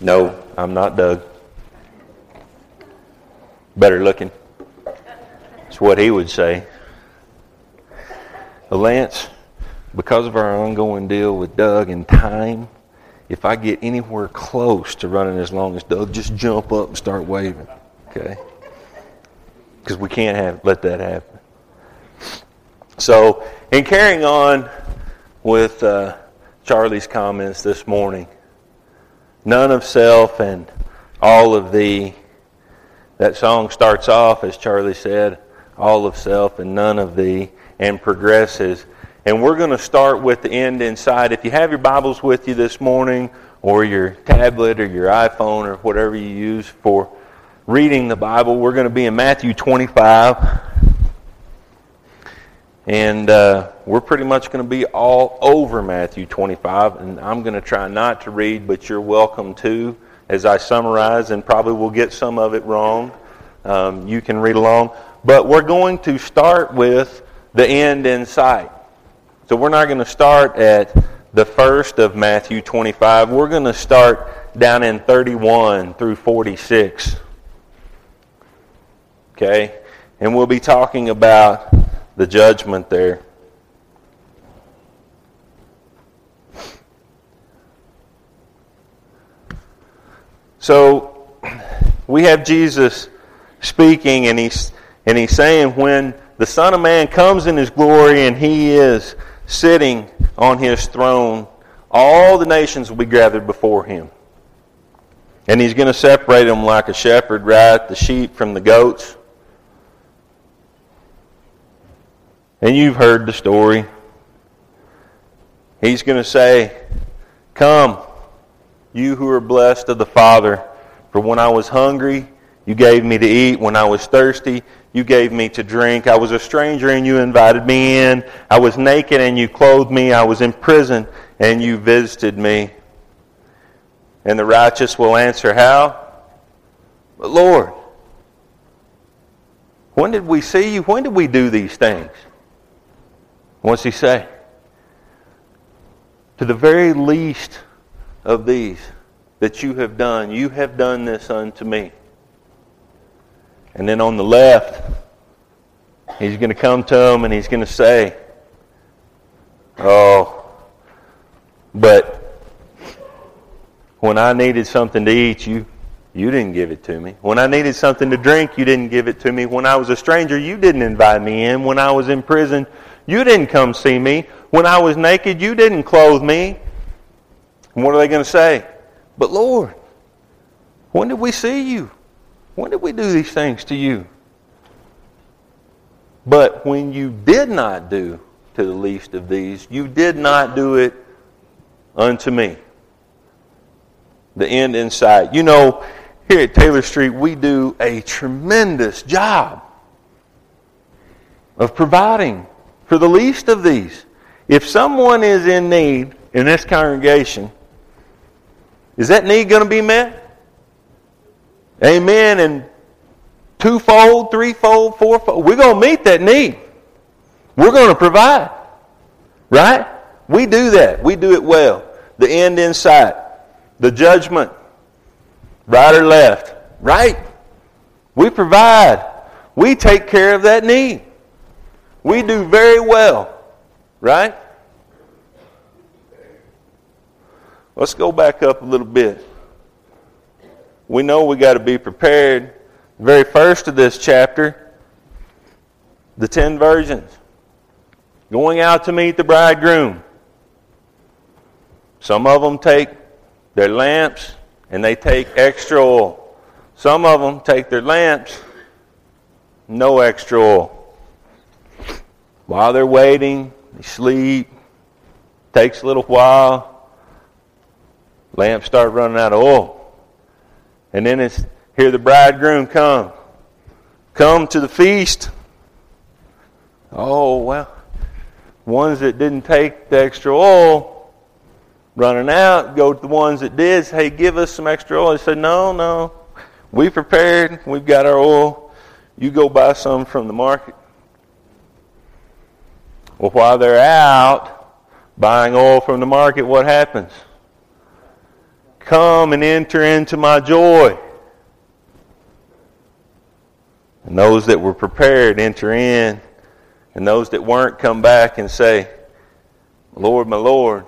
No, I'm not Doug. Better looking. That's what he would say. Lance, because of our ongoing deal with Doug and time, if I get anywhere close to running as long as Doug, just jump up and start waving. Okay? Because we can't have let that happen. So, in carrying on with uh, Charlie's comments this morning, none of self and all of thee. That song starts off, as Charlie said, all of self and none of thee, and progresses. And we're going to start with the end inside. If you have your Bibles with you this morning, or your tablet, or your iPhone, or whatever you use for reading the Bible, we're going to be in Matthew 25. And uh, we're pretty much going to be all over Matthew 25. And I'm going to try not to read, but you're welcome to as I summarize, and probably will get some of it wrong. Um, you can read along. But we're going to start with the end in sight. So we're not going to start at the first of Matthew 25. We're going to start down in 31 through 46. Okay? And we'll be talking about the judgment there. So we have Jesus speaking, and he's, and he's saying, when the Son of Man comes in his glory and he is sitting on his throne, all the nations will be gathered before him. And he's going to separate them like a shepherd, right? The sheep from the goats. And you've heard the story. He's going to say, Come, you who are blessed of the Father, for when I was hungry, you gave me to eat. When I was thirsty, you gave me to drink. I was a stranger and you invited me in. I was naked and you clothed me. I was in prison and you visited me. And the righteous will answer, How? But Lord, when did we see you? When did we do these things? What's he say? To the very least of these that you have done, you have done this unto me. And then on the left, he's going to come to him and he's going to say, Oh, but when I needed something to eat, you, you didn't give it to me. When I needed something to drink, you didn't give it to me. When I was a stranger, you didn't invite me in. When I was in prison, you didn't come see me. When I was naked, you didn't clothe me. And what are they going to say? But Lord, when did we see you? When did we do these things to you? But when you did not do to the least of these, you did not do it unto me. The end in sight. You know, here at Taylor Street, we do a tremendous job of providing for the least of these. If someone is in need in this congregation, is that need going to be met? Amen. And twofold, threefold, fourfold. We're going to meet that need. We're going to provide. Right? We do that. We do it well. The end in sight. The judgment. Right or left. Right? We provide. We take care of that need. We do very well, right? Let's go back up a little bit. We know we got to be prepared. The very first of this chapter, the ten virgins going out to meet the bridegroom. Some of them take their lamps and they take extra oil. Some of them take their lamps, no extra oil. While they're waiting, they sleep. Takes a little while. Lamps start running out of oil. And then it's here the bridegroom come. Come to the feast. Oh, well. Ones that didn't take the extra oil, running out, go to the ones that did, say, hey, give us some extra oil. They said, no, no. We prepared. We've got our oil. You go buy some from the market. Well, while they're out buying oil from the market, what happens? Come and enter into my joy. And those that were prepared enter in. And those that weren't come back and say, Lord, my Lord.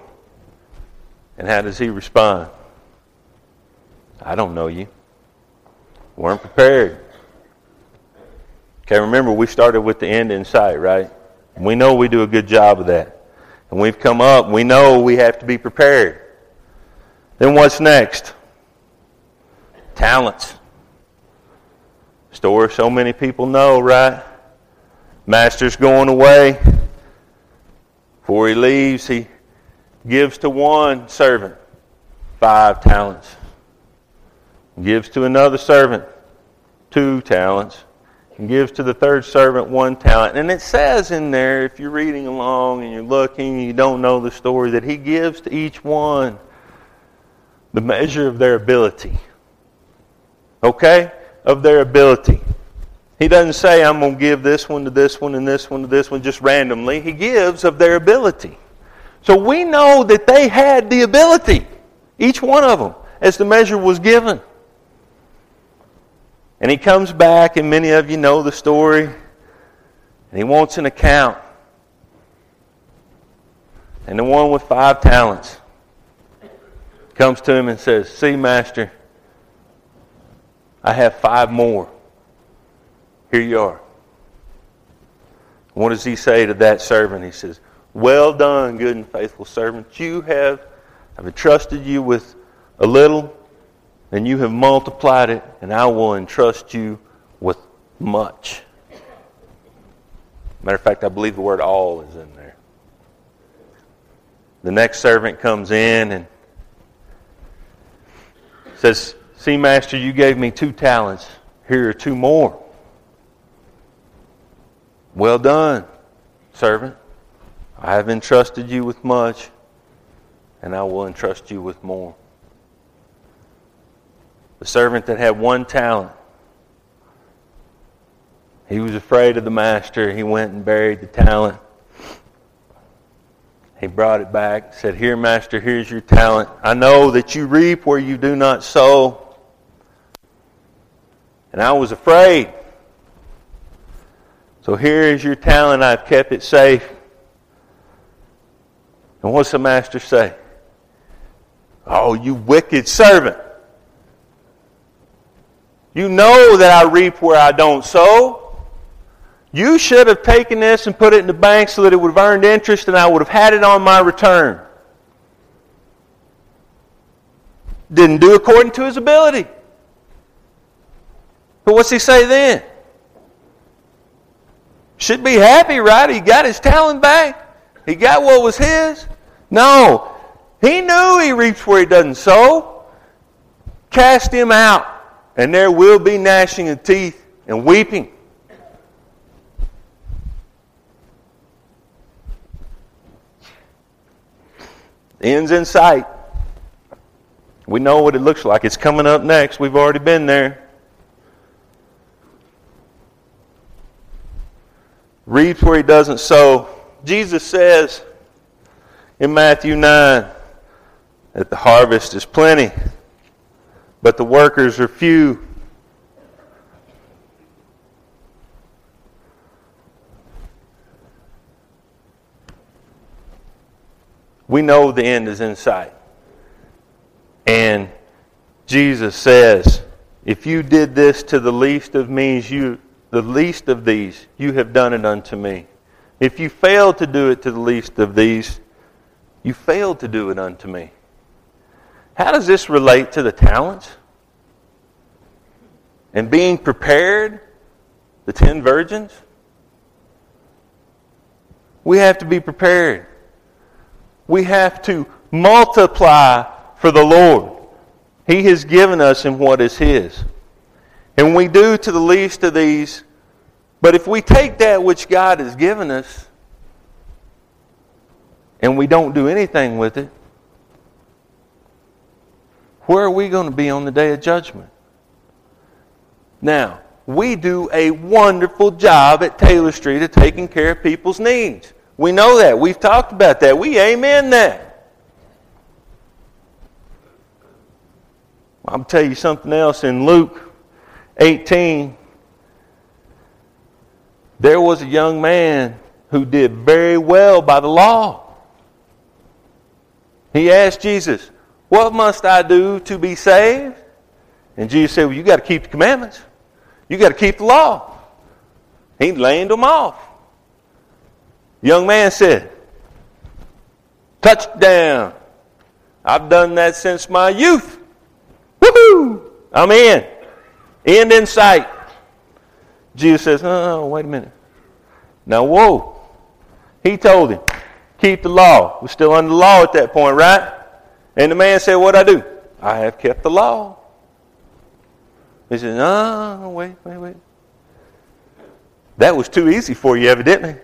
And how does he respond? I don't know you. Weren't prepared. Okay, remember we started with the end in sight, right? We know we do a good job of that. And we've come up, we know we have to be prepared. Then what's next? Talents. Story so many people know, right? Master's going away. Before he leaves, he gives to one servant five talents. Gives to another servant two talents. And gives to the third servant one talent. And it says in there, if you're reading along and you're looking and you don't know the story, that he gives to each one the measure of their ability. Okay? Of their ability. He doesn't say, I'm going to give this one to this one and this one to this one just randomly. He gives of their ability. So we know that they had the ability, each one of them, as the measure was given. And he comes back, and many of you know the story, and he wants an account. And the one with five talents comes to him and says, See, Master, I have five more. Here you are. What does he say to that servant? He says, Well done, good and faithful servant. You have, I've entrusted you with a little, and you have multiplied it, and I will entrust you with much. Matter of fact, I believe the word all is in there. The next servant comes in and says, See, Master, you gave me two talents. Here are two more. Well done, servant. I have entrusted you with much, and I will entrust you with more. The servant that had one talent, he was afraid of the master. He went and buried the talent. He brought it back, said, Here, Master, here's your talent. I know that you reap where you do not sow. And I was afraid. So here is your talent. I've kept it safe. And what's the master say? Oh, you wicked servant. You know that I reap where I don't sow. You should have taken this and put it in the bank so that it would have earned interest and I would have had it on my return. Didn't do according to his ability. But what's he say then? Should be happy, right? He got his talent back. He got what was his. No. He knew he reaps where he doesn't sow. Cast him out, and there will be gnashing of teeth and weeping. End's in sight. We know what it looks like. It's coming up next. We've already been there. Reaps where he doesn't sow. Jesus says in Matthew 9 that the harvest is plenty, but the workers are few. We know the end is in sight. And Jesus says, if you did this to the least of me, you the least of these, you have done it unto me. If you failed to do it to the least of these, you failed to do it unto me. How does this relate to the talents? And being prepared, the ten virgins? We have to be prepared we have to multiply for the Lord. He has given us in what is His. And we do to the least of these. But if we take that which God has given us and we don't do anything with it, where are we going to be on the day of judgment? Now, we do a wonderful job at Taylor Street of taking care of people's needs. We know that. We've talked about that. We amen that. I'll tell you something else in Luke 18. There was a young man who did very well by the law. He asked Jesus, What must I do to be saved? And Jesus said, Well, you got to keep the commandments. You got to keep the law. He laid them off. Young man said, Touchdown. I've done that since my youth. Woohoo! I'm in. End in sight. Jesus says, Oh, wait a minute. Now, whoa. He told him, keep the law. We're still under the law at that point, right? And the man said, What I do? I have kept the law. He said, No, wait, wait, wait. That was too easy for you, evidently.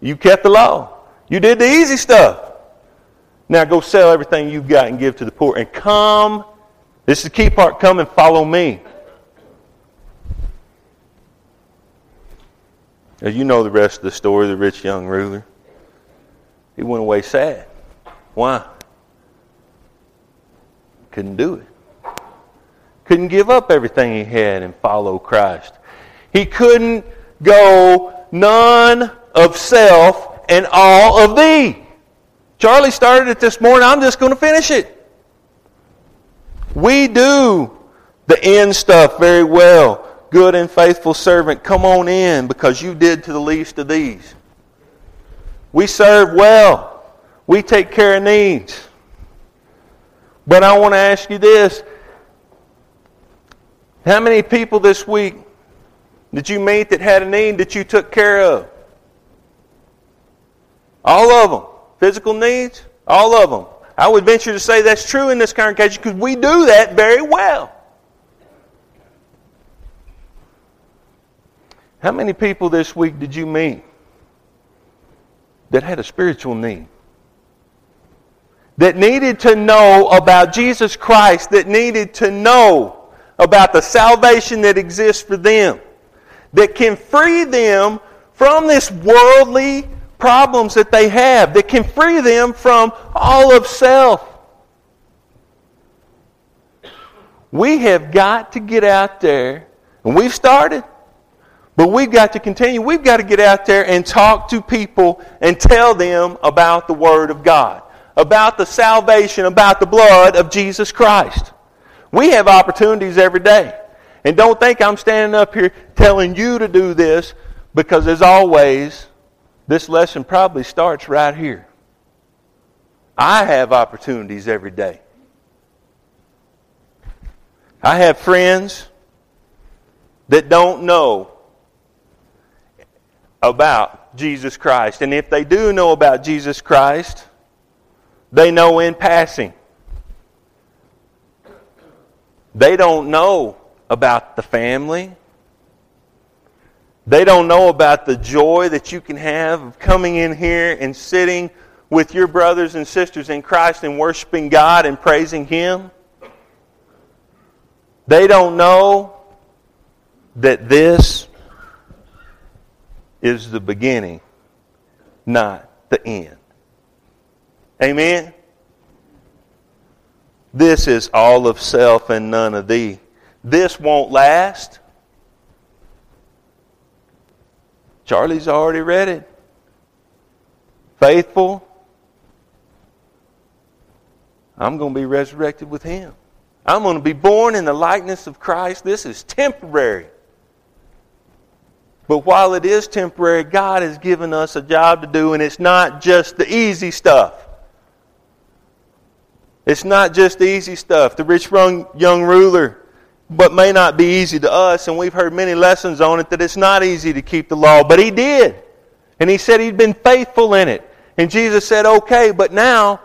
You kept the law. You did the easy stuff. Now go sell everything you've got and give to the poor. And come, this is the key part, come and follow me. As you know the rest of the story, the rich young ruler. He went away sad. Why? Couldn't do it. Couldn't give up everything he had and follow Christ. He couldn't go none of self and all of thee. Charlie started it this morning. I'm just going to finish it. We do the end stuff very well. Good and faithful servant, come on in because you did to the least of these. We serve well. We take care of needs. But I want to ask you this. How many people this week did you meet that had a need that you took care of? All of them. Physical needs? All of them. I would venture to say that's true in this congregation because we do that very well. How many people this week did you meet that had a spiritual need? That needed to know about Jesus Christ, that needed to know about the salvation that exists for them, that can free them from this worldly problems that they have, that can free them from all of self. We have got to get out there, and we've started, but we've got to continue. We've got to get out there and talk to people and tell them about the Word of God, about the salvation, about the blood of Jesus Christ. We have opportunities every day. And don't think I'm standing up here telling you to do this because, as always, this lesson probably starts right here. I have opportunities every day. I have friends that don't know about Jesus Christ. And if they do know about Jesus Christ, they know in passing. They don't know about the family. They don't know about the joy that you can have of coming in here and sitting with your brothers and sisters in Christ and worshiping God and praising Him. They don't know that this is the beginning, not the end. Amen? This is all of self and none of thee. This won't last. Charlie's already read it. Faithful. I'm going to be resurrected with him. I'm going to be born in the likeness of Christ. This is temporary. But while it is temporary, God has given us a job to do, and it's not just the easy stuff. It's not just easy stuff. The rich young ruler but may not be easy to us. And we've heard many lessons on it that it's not easy to keep the law. But he did. And he said he'd been faithful in it. And Jesus said, okay, but now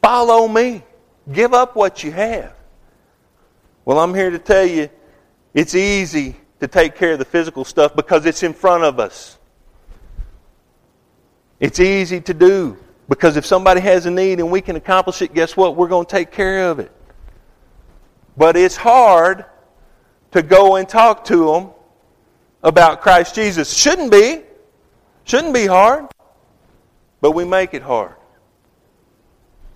follow me. Give up what you have. Well, I'm here to tell you it's easy to take care of the physical stuff because it's in front of us. It's easy to do because if somebody has a need and we can accomplish it, guess what? We're going to take care of it. But it's hard to go and talk to them about Christ Jesus. Shouldn't be. Shouldn't be hard. But we make it hard.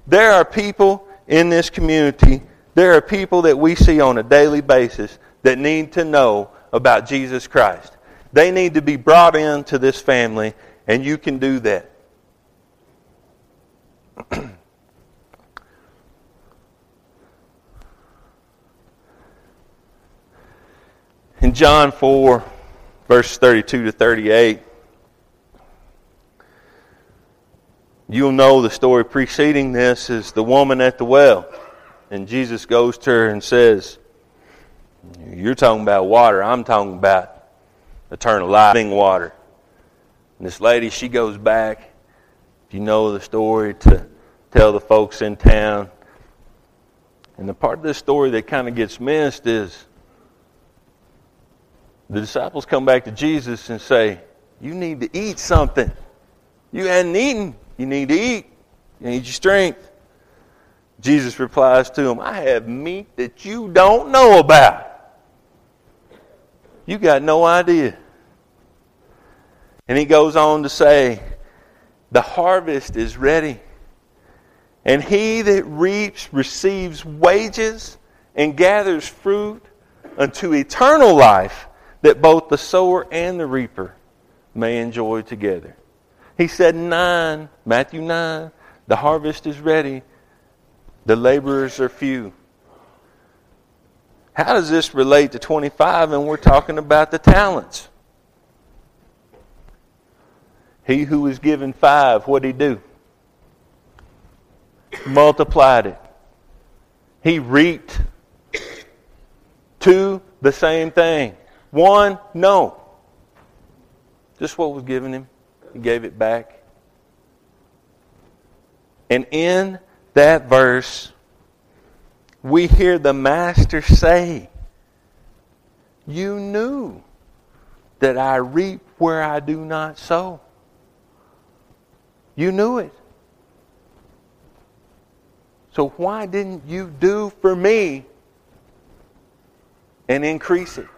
There are people in this community There are people that we see on a daily basis that need to know about Jesus Christ. They need to be brought into this family, and you can do that. In John 4, verse 32 to 38, you'll know the story preceding this is the woman at the well. And Jesus goes to her and says, You're talking about water, I'm talking about eternal life, living water. And this lady, she goes back, you know the story, to tell the folks in town. And the part of this story that kind of gets missed is the disciples come back to Jesus and say, You need to eat something. You hadn't eaten. You need to eat. You need your strength. Jesus replies to them, I have meat that you don't know about. You got no idea. And he goes on to say, The harvest is ready. And he that reaps receives wages and gathers fruit unto eternal life that both the sower and the reaper may enjoy together. He said, 9, Matthew 9, the harvest is ready, the laborers are few. How does this relate to 25 and we're talking about the talents? He who was given five, what did he do? Multiplied it. He reaped two, the same thing. One, no. Just what was given him. He gave it back. And in that verse, we hear the Master say, You knew that I reap where I do not sow. You knew it. So why didn't you do for me and increase it?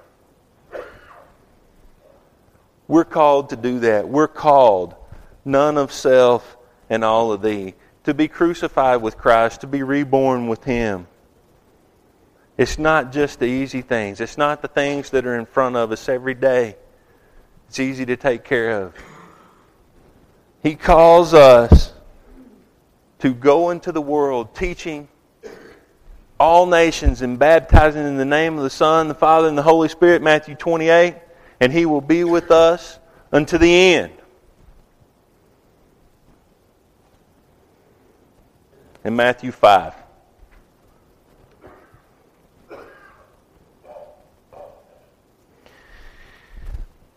We're called to do that. We're called, none of self and all of thee, to be crucified with Christ, to be reborn with Him. It's not just the easy things, it's not the things that are in front of us every day. It's easy to take care of. He calls us to go into the world teaching all nations and baptizing in the name of the Son, the Father, and the Holy Spirit, Matthew 28 and He will be with us unto the end. In Matthew 5.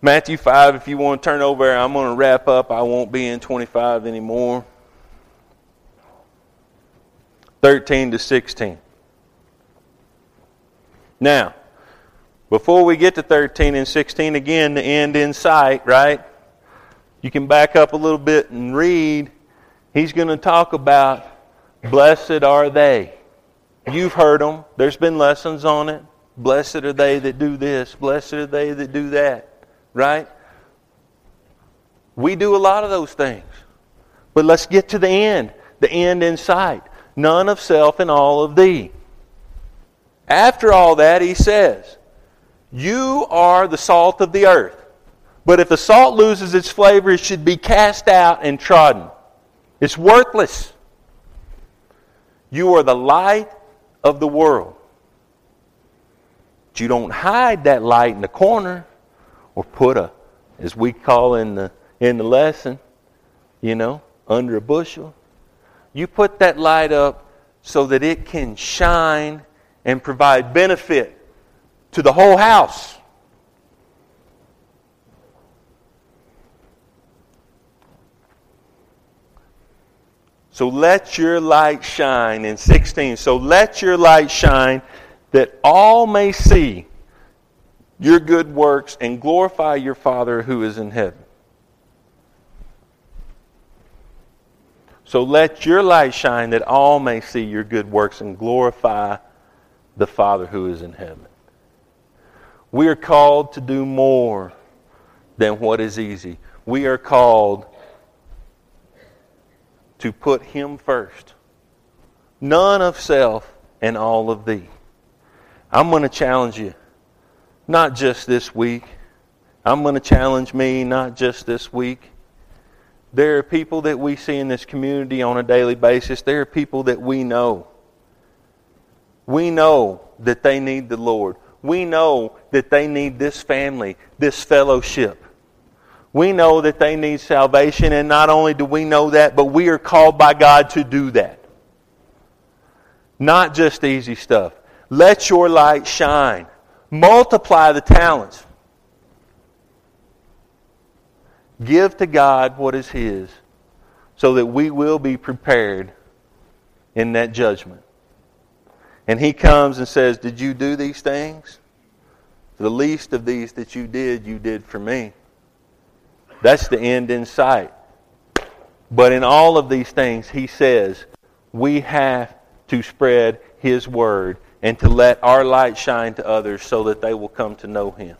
Matthew 5, if you want to turn over, I'm going to wrap up. I won't be in 25 anymore. 13 to 16. Now, before we get to 13 and 16, again, the end in sight, right? You can back up a little bit and read. He's going to talk about blessed are they. You've heard them. There's been lessons on it. Blessed are they that do this. Blessed are they that do that. Right? We do a lot of those things. But let's get to the end. The end in sight. None of self and all of thee. After all that, he says, you are the salt of the earth. But if the salt loses its flavor, it should be cast out and trodden. It's worthless. You are the light of the world. But you don't hide that light in the corner or put a, as we call in the, in the lesson, you know, under a bushel. You put that light up so that it can shine and provide benefit to the whole house. So let your light shine in 16. So let your light shine that all may see your good works and glorify your Father who is in heaven. So let your light shine that all may see your good works and glorify the Father who is in heaven. We are called to do more than what is easy. We are called to put Him first. None of self and all of thee. I'm going to challenge you, not just this week. I'm going to challenge me, not just this week. There are people that we see in this community on a daily basis. There are people that we know. We know that they need the Lord. We know that they need this family, this fellowship. We know that they need salvation, and not only do we know that, but we are called by God to do that. Not just easy stuff. Let your light shine. Multiply the talents. Give to God what is His so that we will be prepared in that judgment. And He comes and says, Did you do these things? The least of these that you did, you did for me. That's the end in sight. But in all of these things, He says, we have to spread His word and to let our light shine to others so that they will come to know Him.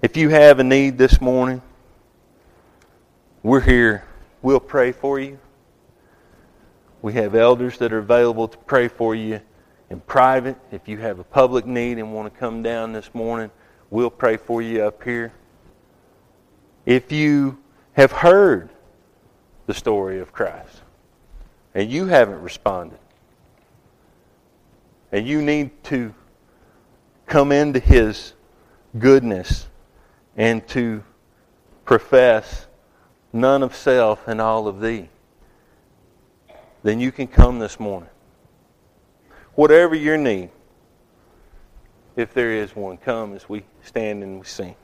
If you have a need this morning, we're here. We'll pray for you. We have elders that are available to pray for you in private. If you have a public need and want to come down this morning, we'll pray for you up here. If you have heard the story of Christ and you haven't responded, and you need to come into His goodness and to profess none of self and all of thee, then you can come this morning. Whatever your need, if there is one, come as we stand and we sing.